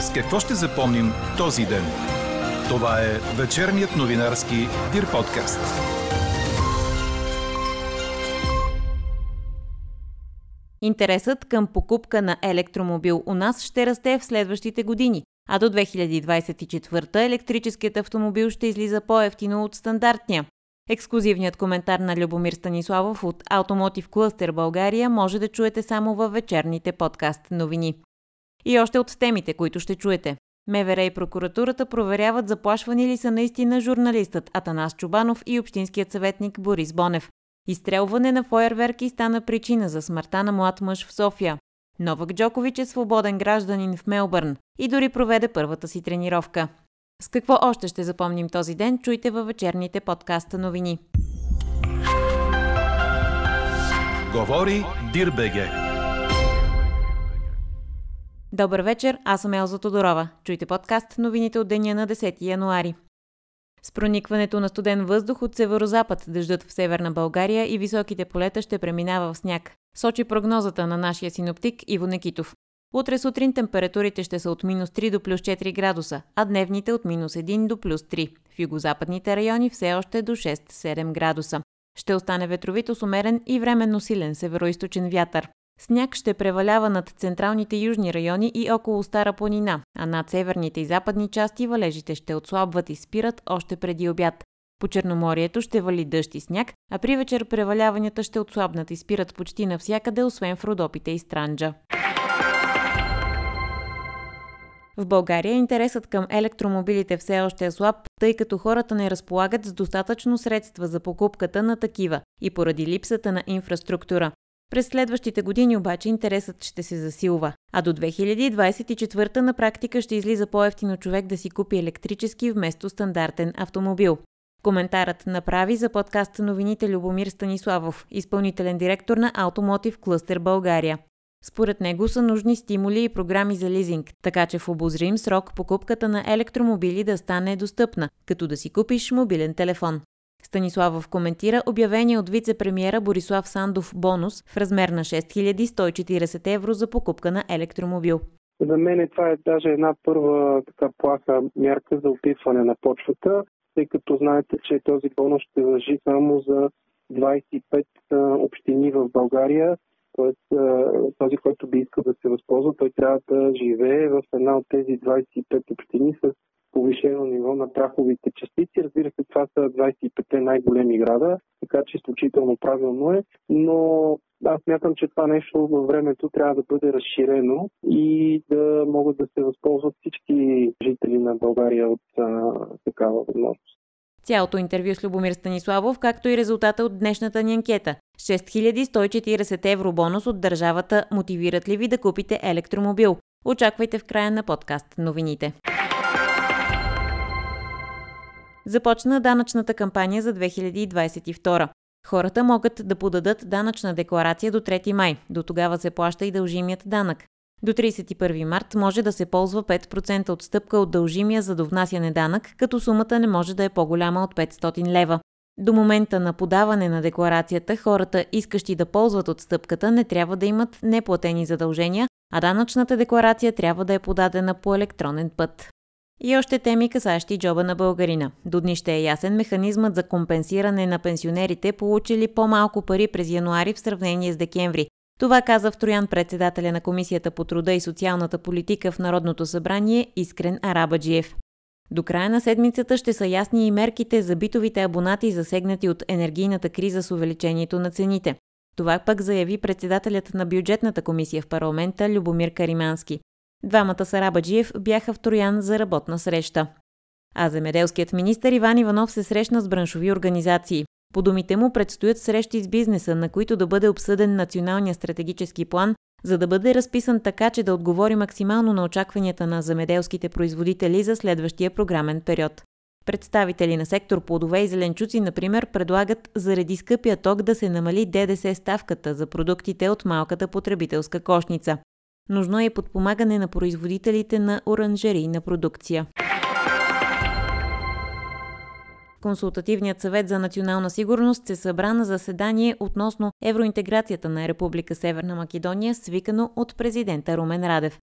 С какво ще запомним този ден? Това е вечерният новинарски Дир подкаст. Интересът към покупка на електромобил у нас ще расте в следващите години, а до 2024 електрическият автомобил ще излиза по-ефтино от стандартния. Ексклюзивният коментар на Любомир Станиславов от Automotive Cluster България може да чуете само във вечерните подкаст новини. И още от темите, които ще чуете. МВР и прокуратурата проверяват заплашвани ли са наистина журналистът Атанас Чубанов и общинският съветник Борис Бонев. Изстрелване на фойерверки стана причина за смъртта на млад мъж в София. Новак Джокович е свободен гражданин в Мелбърн и дори проведе първата си тренировка. С какво още ще запомним този ден, чуйте във вечерните подкаста новини. Говори Дирбеге. Добър вечер, аз съм Елза Тодорова. Чуйте подкаст новините от деня на 10 януари. С проникването на студен въздух от северозапад, дъждът в северна България и високите полета ще преминава в сняг. Сочи прогнозата на нашия синоптик Иво Некитов. Утре сутрин температурите ще са от минус 3 до плюс 4 градуса, а дневните от минус 1 до плюс 3. В югозападните райони все още до 6-7 градуса. Ще остане ветровито с умерен и временно силен североисточен вятър. Сняг ще превалява над централните южни райони и около Стара планина, а над северните и западни части валежите ще отслабват и спират още преди обяд. По Черноморието ще вали дъжд и сняг, а при вечер преваляванията ще отслабнат и спират почти навсякъде, освен в Родопите и Странджа. В България интересът към електромобилите все още е слаб, тъй като хората не разполагат с достатъчно средства за покупката на такива и поради липсата на инфраструктура. През следващите години обаче интересът ще се засилва, а до 2024 на практика ще излиза по-ефтино човек да си купи електрически вместо стандартен автомобил. Коментарът направи за подкаст новините Любомир Станиславов, изпълнителен директор на Automotive Cluster България. Според него са нужни стимули и програми за лизинг, така че в обозрим срок покупката на електромобили да стане достъпна, като да си купиш мобилен телефон. Станиславов коментира обявения от вице-премьера Борислав Сандов бонус в размер на 6140 евро за покупка на електромобил. За мен това е даже една първа така плаха мярка за опитване на почвата, тъй като знаете, че този бонус ще въжи само за 25 общини в България. Тоест, този, който би искал да се възползва, той трябва да живее в една от тези 25 общини с повишено ниво на праховите частици. Разбира се, това са 25-те най-големи града, така че изключително правилно е, но аз мятам, че това нещо във времето трябва да бъде разширено и да могат да се възползват всички жители на България от а, такава възможност. Цялото интервю с Любомир Станиславов, както и резултата от днешната ни анкета. 6140 евро бонус от държавата мотивират ли ви да купите електромобил? Очаквайте в края на подкаст новините. Започна данъчната кампания за 2022. Хората могат да подадат данъчна декларация до 3 май. До тогава се плаща и дължимият данък. До 31 март може да се ползва 5% отстъпка от дължимия за довнасяне данък, като сумата не може да е по-голяма от 500 лева. До момента на подаване на декларацията хората, искащи да ползват отстъпката, не трябва да имат неплатени задължения, а данъчната декларация трябва да е подадена по електронен път. И още теми, касащи джоба на българина. До дни ще е ясен механизмът за компенсиране на пенсионерите, получили по-малко пари през януари в сравнение с декември. Това каза Втроян председателя на Комисията по труда и социалната политика в Народното събрание Искрен Арабаджиев. До края на седмицата ще са ясни и мерките за битовите абонати, засегнати от енергийната криза с увеличението на цените. Това пък заяви председателят на бюджетната комисия в парламента Любомир Каримански. Двамата Сарабаджиев бяха в Троян за работна среща. А земеделският министр Иван Иванов се срещна с браншови организации. По думите му предстоят срещи с бизнеса, на които да бъде обсъден националния стратегически план, за да бъде разписан така, че да отговори максимално на очакванията на земеделските производители за следващия програмен период. Представители на сектор плодове и зеленчуци, например, предлагат заради скъпия ток да се намали ДДС ставката за продуктите от малката потребителска кошница. Нужно е подпомагане на производителите на оранжерийна продукция. Консултативният съвет за национална сигурност се събра на заседание относно евроинтеграцията на Република Северна Македония, свикано от президента Румен Радев.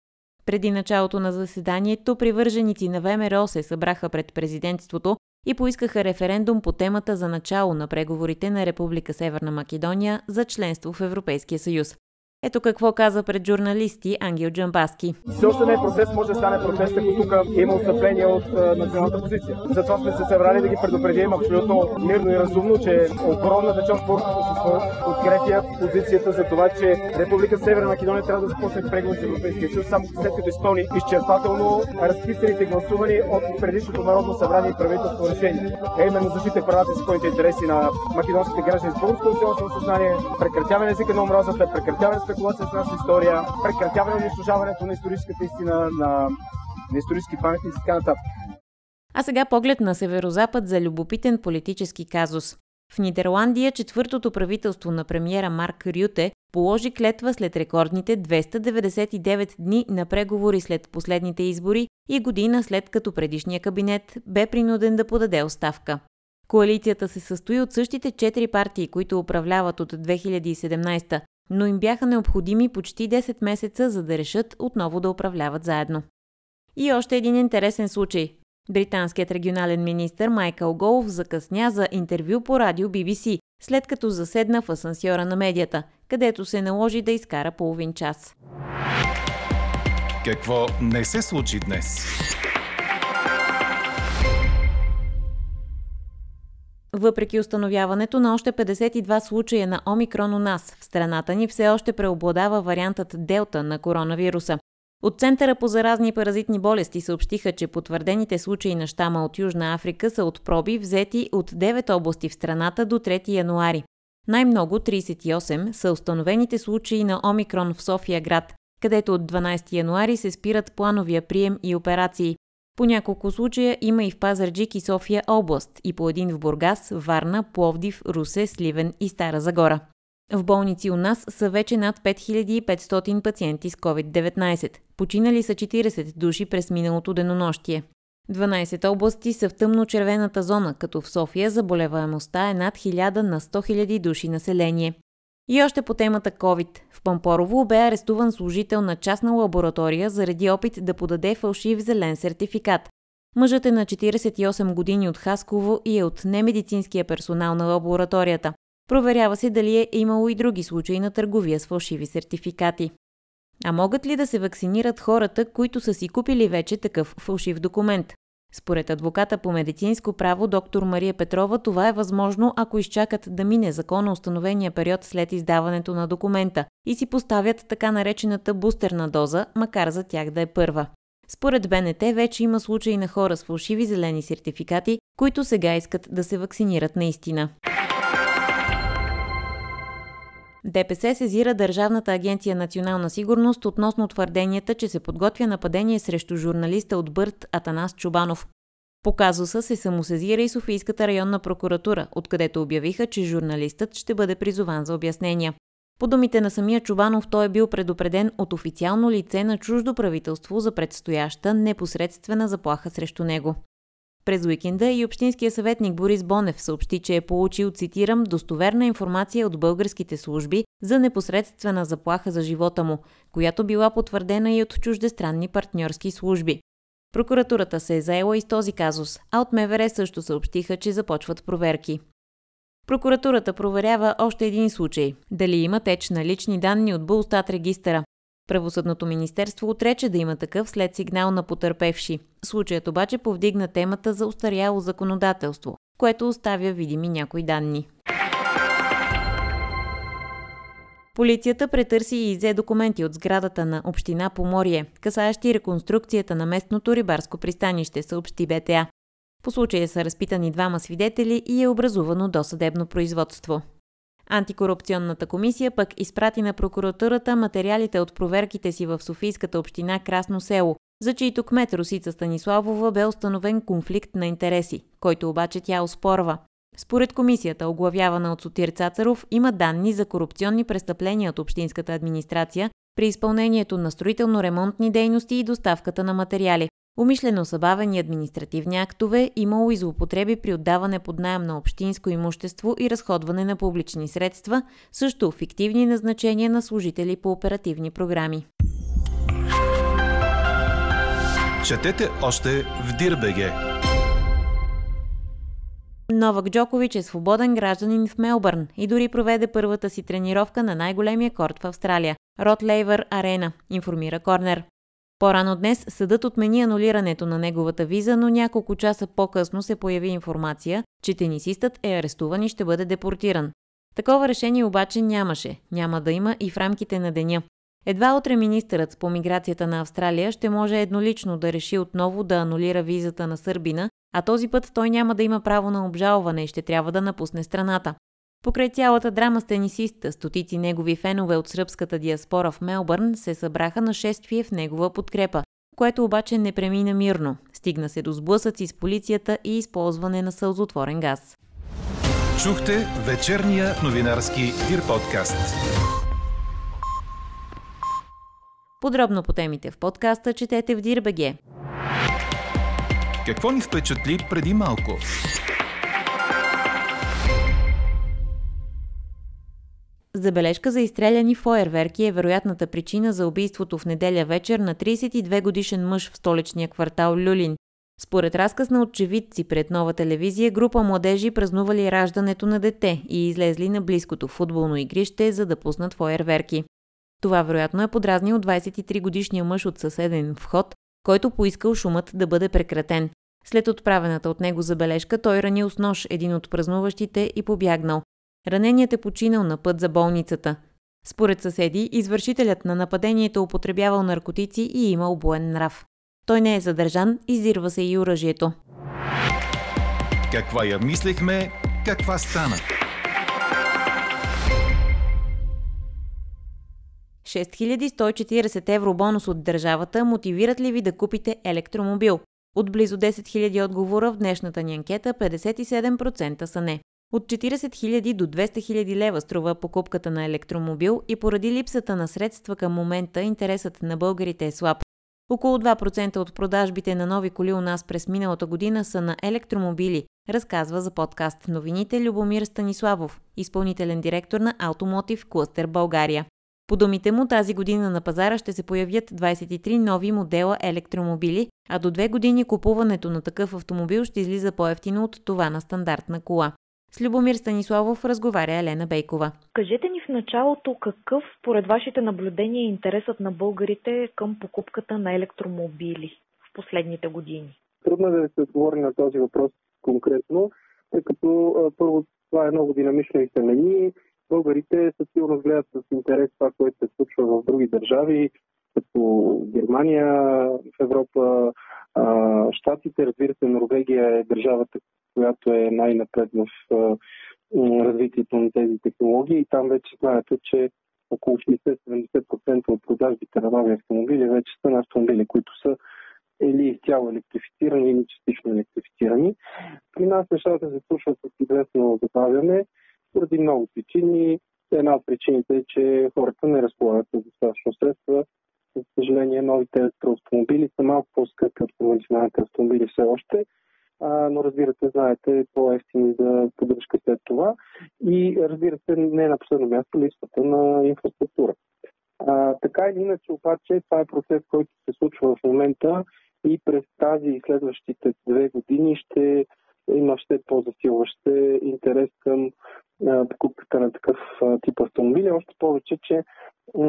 Преди началото на заседанието, привърженици на ВМРО се събраха пред президентството и поискаха референдум по темата за начало на преговорите на Република Северна Македония за членство в Европейския съюз. Ето какво каза пред журналисти Ангел Джамбаски. Все още не е протест, може да стане протест, ако тук има отстъпление от националната позиция. Затова сме се събрали да ги предупредим абсолютно мирно и разумно, че огромната част от общество подкрепя позицията за това, че Република Северна Македония трябва да започне преговори с Европейския съюз, само след като изпълни изчерпателно разписаните гласувани от предишното Народно събрание и правителство решение. Е именно защита правата и законните интереси на македонските граждани с българско национално съзнание, прекратяване езика на омразата, прекратяване спекулация с нашата история, прекратяване на унищожаването на историческата истина, на, на исторически паметници и така нататък. А сега поглед на северозапад за любопитен политически казус. В Нидерландия четвъртото правителство на премиера Марк Рюте положи клетва след рекордните 299 дни на преговори след последните избори и година след като предишния кабинет бе принуден да подаде оставка. Коалицията се състои от същите четири партии, които управляват от 2017 но им бяха необходими почти 10 месеца, за да решат отново да управляват заедно. И още един интересен случай. Британският регионален министр Майкъл Голф закъсня за интервю по радио BBC, след като заседна в асансьора на медията, където се наложи да изкара половин час. Какво не се случи днес? Въпреки установяването на още 52 случая на омикрон у нас, в страната ни все още преобладава вариантът Делта на коронавируса. От Центъра по заразни и паразитни болести съобщиха, че потвърдените случаи на щама от Южна Африка са от проби взети от 9 области в страната до 3 януари. Най-много 38 са установените случаи на омикрон в София град, където от 12 януари се спират плановия прием и операции. По няколко случая има и в Пазарджик и София област, и по един в Бургас, Варна, Пловдив, Русе, Сливен и Стара Загора. В болници у нас са вече над 5500 пациенти с COVID-19. Починали са 40 души през миналото денонощие. 12 области са в тъмно-червената зона, като в София заболеваемостта е над 1000 на 100 000 души население. И още по темата COVID. В Пампорово бе арестуван служител на частна лаборатория заради опит да подаде фалшив зелен сертификат. Мъжът е на 48 години от Хасково и е от немедицинския персонал на лабораторията. Проверява се дали е имало и други случаи на търговия с фалшиви сертификати. А могат ли да се вакцинират хората, които са си купили вече такъв фалшив документ? Според адвоката по медицинско право доктор Мария Петрова, това е възможно, ако изчакат да мине законно установения период след издаването на документа и си поставят така наречената бустерна доза, макар за тях да е първа. Според БНТ вече има случаи на хора с фалшиви зелени сертификати, които сега искат да се вакцинират наистина. ДПС сезира Държавната агенция Национална сигурност относно твърденията, че се подготвя нападение срещу журналиста от Бърт Атанас Чубанов. По казуса се самосезира и Софийската районна прокуратура, откъдето обявиха, че журналистът ще бъде призован за обяснения. По думите на самия Чубанов, той е бил предупреден от официално лице на чуждо правителство за предстояща непосредствена заплаха срещу него. През уикенда и общинския съветник Борис Бонев съобщи, че е получил, цитирам, достоверна информация от българските служби за непосредствена заплаха за живота му, която била потвърдена и от чуждестранни партньорски служби. Прокуратурата се е заела и с този казус, а от МВР също съобщиха, че започват проверки. Прокуратурата проверява още един случай – дали има теч на лични данни от Булстат регистъра. Правосъдното министерство отрече да има такъв след сигнал на потърпевши. Случаят обаче повдигна темата за устаряло законодателство, което оставя видими някои данни. Полицията претърси и изе документи от сградата на Община Поморие, касаещи реконструкцията на местното рибарско пристанище, съобщи БТА. По случая са разпитани двама свидетели и е образувано досъдебно производство. Антикорупционната комисия пък изпрати на прокуратурата материалите от проверките си в Софийската община Красно село, за чието кмет Русица Станиславова бе установен конфликт на интереси, който обаче тя оспорва. Според комисията, оглавявана от Сотир Цацаров, има данни за корупционни престъпления от общинската администрация при изпълнението на строително-ремонтни дейности и доставката на материали. Умишлено са бавени административни актове, имало и злоупотреби при отдаване под найем на общинско имущество и разходване на публични средства, също фиктивни назначения на служители по оперативни програми. Четете още в Дирбеге. Новак Джокович е свободен гражданин в Мелбърн и дори проведе първата си тренировка на най-големия корт в Австралия – Рот Лейвър Арена, информира Корнер. По-рано днес съдът отмени анулирането на неговата виза, но няколко часа по-късно се появи информация, че тенисистът е арестуван и ще бъде депортиран. Такова решение обаче нямаше, няма да има и в рамките на деня. Едва утре министърът по миграцията на Австралия ще може еднолично да реши отново да анулира визата на Сърбина, а този път той няма да има право на обжалване и ще трябва да напусне страната. Покрай цялата драма с тенисиста, стотици негови фенове от сръбската диаспора в Мелбърн се събраха на шествие в негова подкрепа, което обаче не премина мирно. Стигна се до сблъсъци с полицията и използване на сълзотворен газ. Чухте вечерния новинарски Дир подкаст. Подробно по темите в подкаста четете в Дирбеге. Какво ни впечатли преди малко? Забележка за изстреляни фойерверки е вероятната причина за убийството в неделя вечер на 32 годишен мъж в столичния квартал Люлин. Според разказ на очевидци пред нова телевизия, група младежи празнували раждането на дете и излезли на близкото футболно игрище, за да пуснат фойерверки. Това вероятно е подразнил 23 годишния мъж от съседен вход, който поискал шумът да бъде прекратен. След отправената от него забележка, той ранил с нож един от празнуващите и побягнал. Раненият е починал на път за болницата. Според съседи, извършителят на нападението употребявал наркотици и имал буен нрав. Той не е задържан, издирва се и оръжието. Каква я мислехме, каква стана? 6140 евро бонус от държавата мотивират ли ви да купите електромобил? От близо 10 000 отговора в днешната ни анкета 57% са не. От 40 000 до 200 000 лева струва покупката на електромобил и поради липсата на средства към момента интересът на българите е слаб. Около 2% от продажбите на нови коли у нас през миналата година са на електромобили, разказва за подкаст новините Любомир Станиславов, изпълнителен директор на Automotive Cluster България. По думите му, тази година на пазара ще се появят 23 нови модела електромобили, а до две години купуването на такъв автомобил ще излиза по-ефтино от това на стандартна кола. С Любомир Станиславов разговаря Елена Бейкова. Кажете ни в началото какъв, според вашите наблюдения, е интересът на българите към покупката на електромобили в последните години? Трудно е да се отговори на този въпрос конкретно, тъй като първо това е много динамично и се мени. Българите със сигурност гледат с интерес това, което се случва в други държави, като Германия, в Европа, Штатите, разбира се, Норвегия е държавата, която е най-напред в развитието на тези технологии и там вече знаете, че около 60-70% от продажбите на нови автомобили вече са на автомобили, които са или изцяло електрифицирани, или частично електрифицирани. При нас нещата се случват с известно забавяне поради много причини. Една от причините е, че хората не разполагат с достатъчно средства. За съжаление, новите електроавтомобили са малко по-скъпи от конвенционалните автомобили все още а, но разбира се, знаете, по-ефтини за поддръжка след това. И разбира се, не на последно място липсата на инфраструктура. А, така или иначе, обаче, това е процес, който се случва в момента и през тази и следващите две години ще има все по-засилващ интерес към покупката на такъв тип автомобили. Още повече, че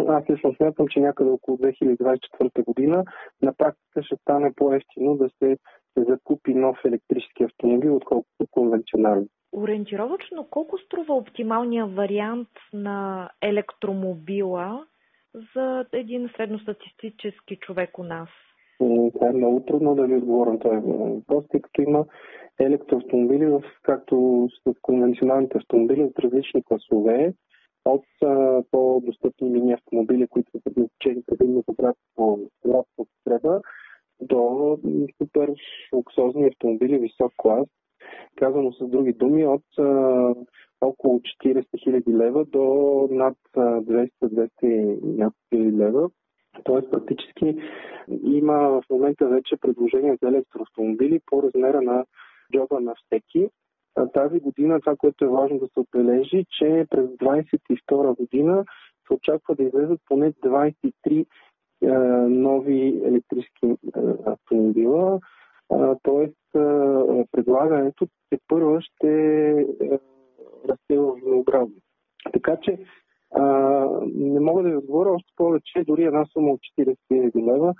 аз лично смятам, че някъде около 2024 година на практика ще стане по-ефтино да се закупи нов електрически автомобил, отколкото конвенционален. Ориентировачно колко струва оптималният вариант на електромобила за един средностатистически човек у нас? Това е много трудно да ви отговоря на този въпрос, тъй като има електроавтомобили, както с конвенционалните автомобили от различни класове, от по-достъпни мини автомобили, които са предназначени предимно за градско употреба, до супер луксозни автомобили висок клас. Казано с други думи, от а, около 40 000 лева до над 200-200 лева. Тоест практически има в момента вече предложения за електроавтомобили по размера на джоба на всеки. А тази година това, което е важно да се отбележи, че през 2022 година се очаква да излезат поне 23 нови електрически автомобила. Тоест, предлагането те първо ще расте в многообразно. Така че не мога да ви отговоря още повече, дори една сума от 40 000 лева,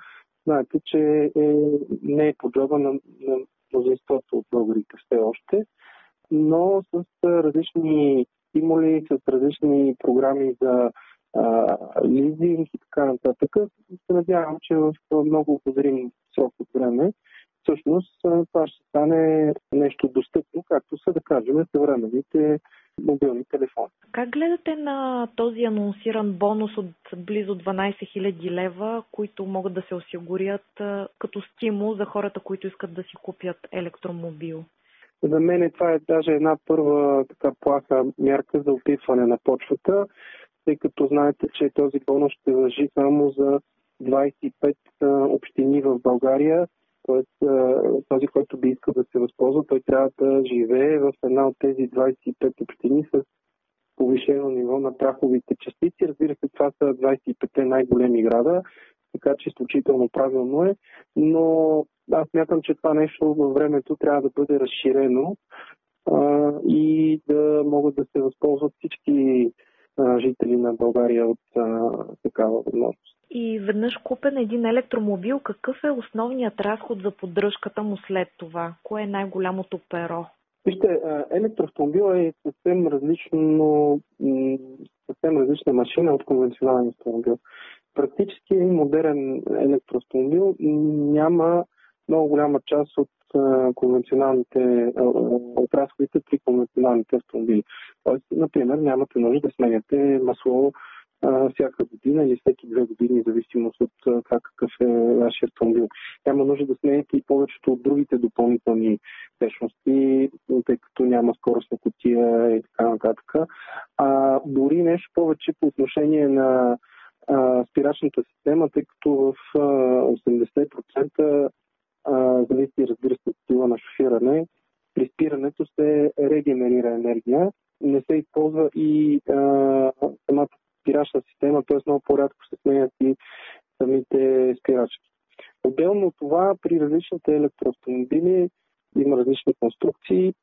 знаете, че е, не е по на, на мнозинството от българите все още, но с различни стимули, с различни програми за а, лизинг и така нататък, се надявам, че в много обозрим срок от време всъщност това ще стане нещо достъпно, както са да кажем съвременните мобилни телефони. Как гледате на този анонсиран бонус от близо 12 000 лева, които могат да се осигурят като стимул за хората, които искат да си купят електромобил? За мен това е даже една първа така плаха мярка за опитване на почвата, тъй като знаете, че този бонус ще въжи само за 25 общини в България Тоест, този, който би искал да се възползва, той трябва да живее в една от тези 25 общини с повишено ниво на праховите частици. Разбира се, това са 25-те най-големи града, така че изключително правилно е, но аз мятам, че това нещо във времето трябва да бъде разширено а, и да могат да се възползват всички а, жители на България от а, такава възможност. И веднъж купен един електромобил, какъв е основният разход за поддръжката му след това? Кое е най-голямото перо? Вижте, електроавтомобил е съвсем различно, съвсем различна машина от конвенционален автомобил. Практически модерен електроавтомобил няма много голяма част от конвенционалните от разходите при конвенционалните автомобили. Тоест, например, нямате нужда да сменяте масло всяка година или всеки две години, в зависимост от това какъв е вашия автомобил. Няма нужда да сменяте и повечето от другите допълнителни течности, тъй като няма скоростна котия и така нататък. А дори нещо повече по отношение на а, спирачната система, тъй като в а, 80% зависи, разбира се, от стила на шофиране. При спирането се регенерира енергия, не се използва и а, самата спирачна система, т.е. много по-рядко се сменят и самите спирачки. Отделно от това, при различните електроавтомобили има различни конструкции.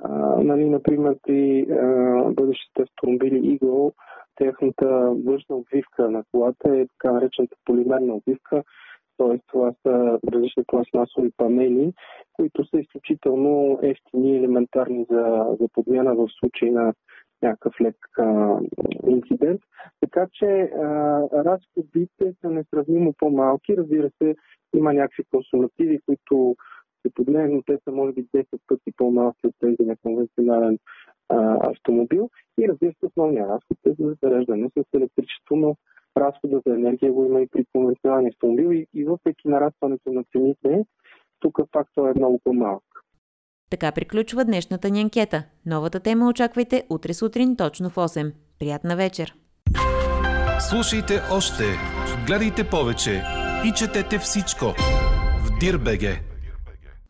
А, нали, например, при а, бъдещите автомобили Eagle, техната външна обвивка на колата е така наречената полимерна обвивка, т.е. това са различни пластмасови панели, които са изключително ефтини и елементарни за, за подмяна в случай на някакъв лек а, инцидент. Така че а, разходите са несравнимо по-малки. Разбира се, има някакви консумативи, които се поднеят, но те са може би 10 пъти по-малки от тези на конвенционален автомобил. И разбира се, основния разход е за зареждане с електричество, но разхода за енергия го има и при конвенционалния автомобил и, и въпреки нарастването на цените, тук пак той е много по-малък. Така приключва днешната ни анкета. Новата тема очаквайте утре сутрин точно в 8. Приятна вечер! Слушайте още, гледайте повече и четете всичко в Дирбеге.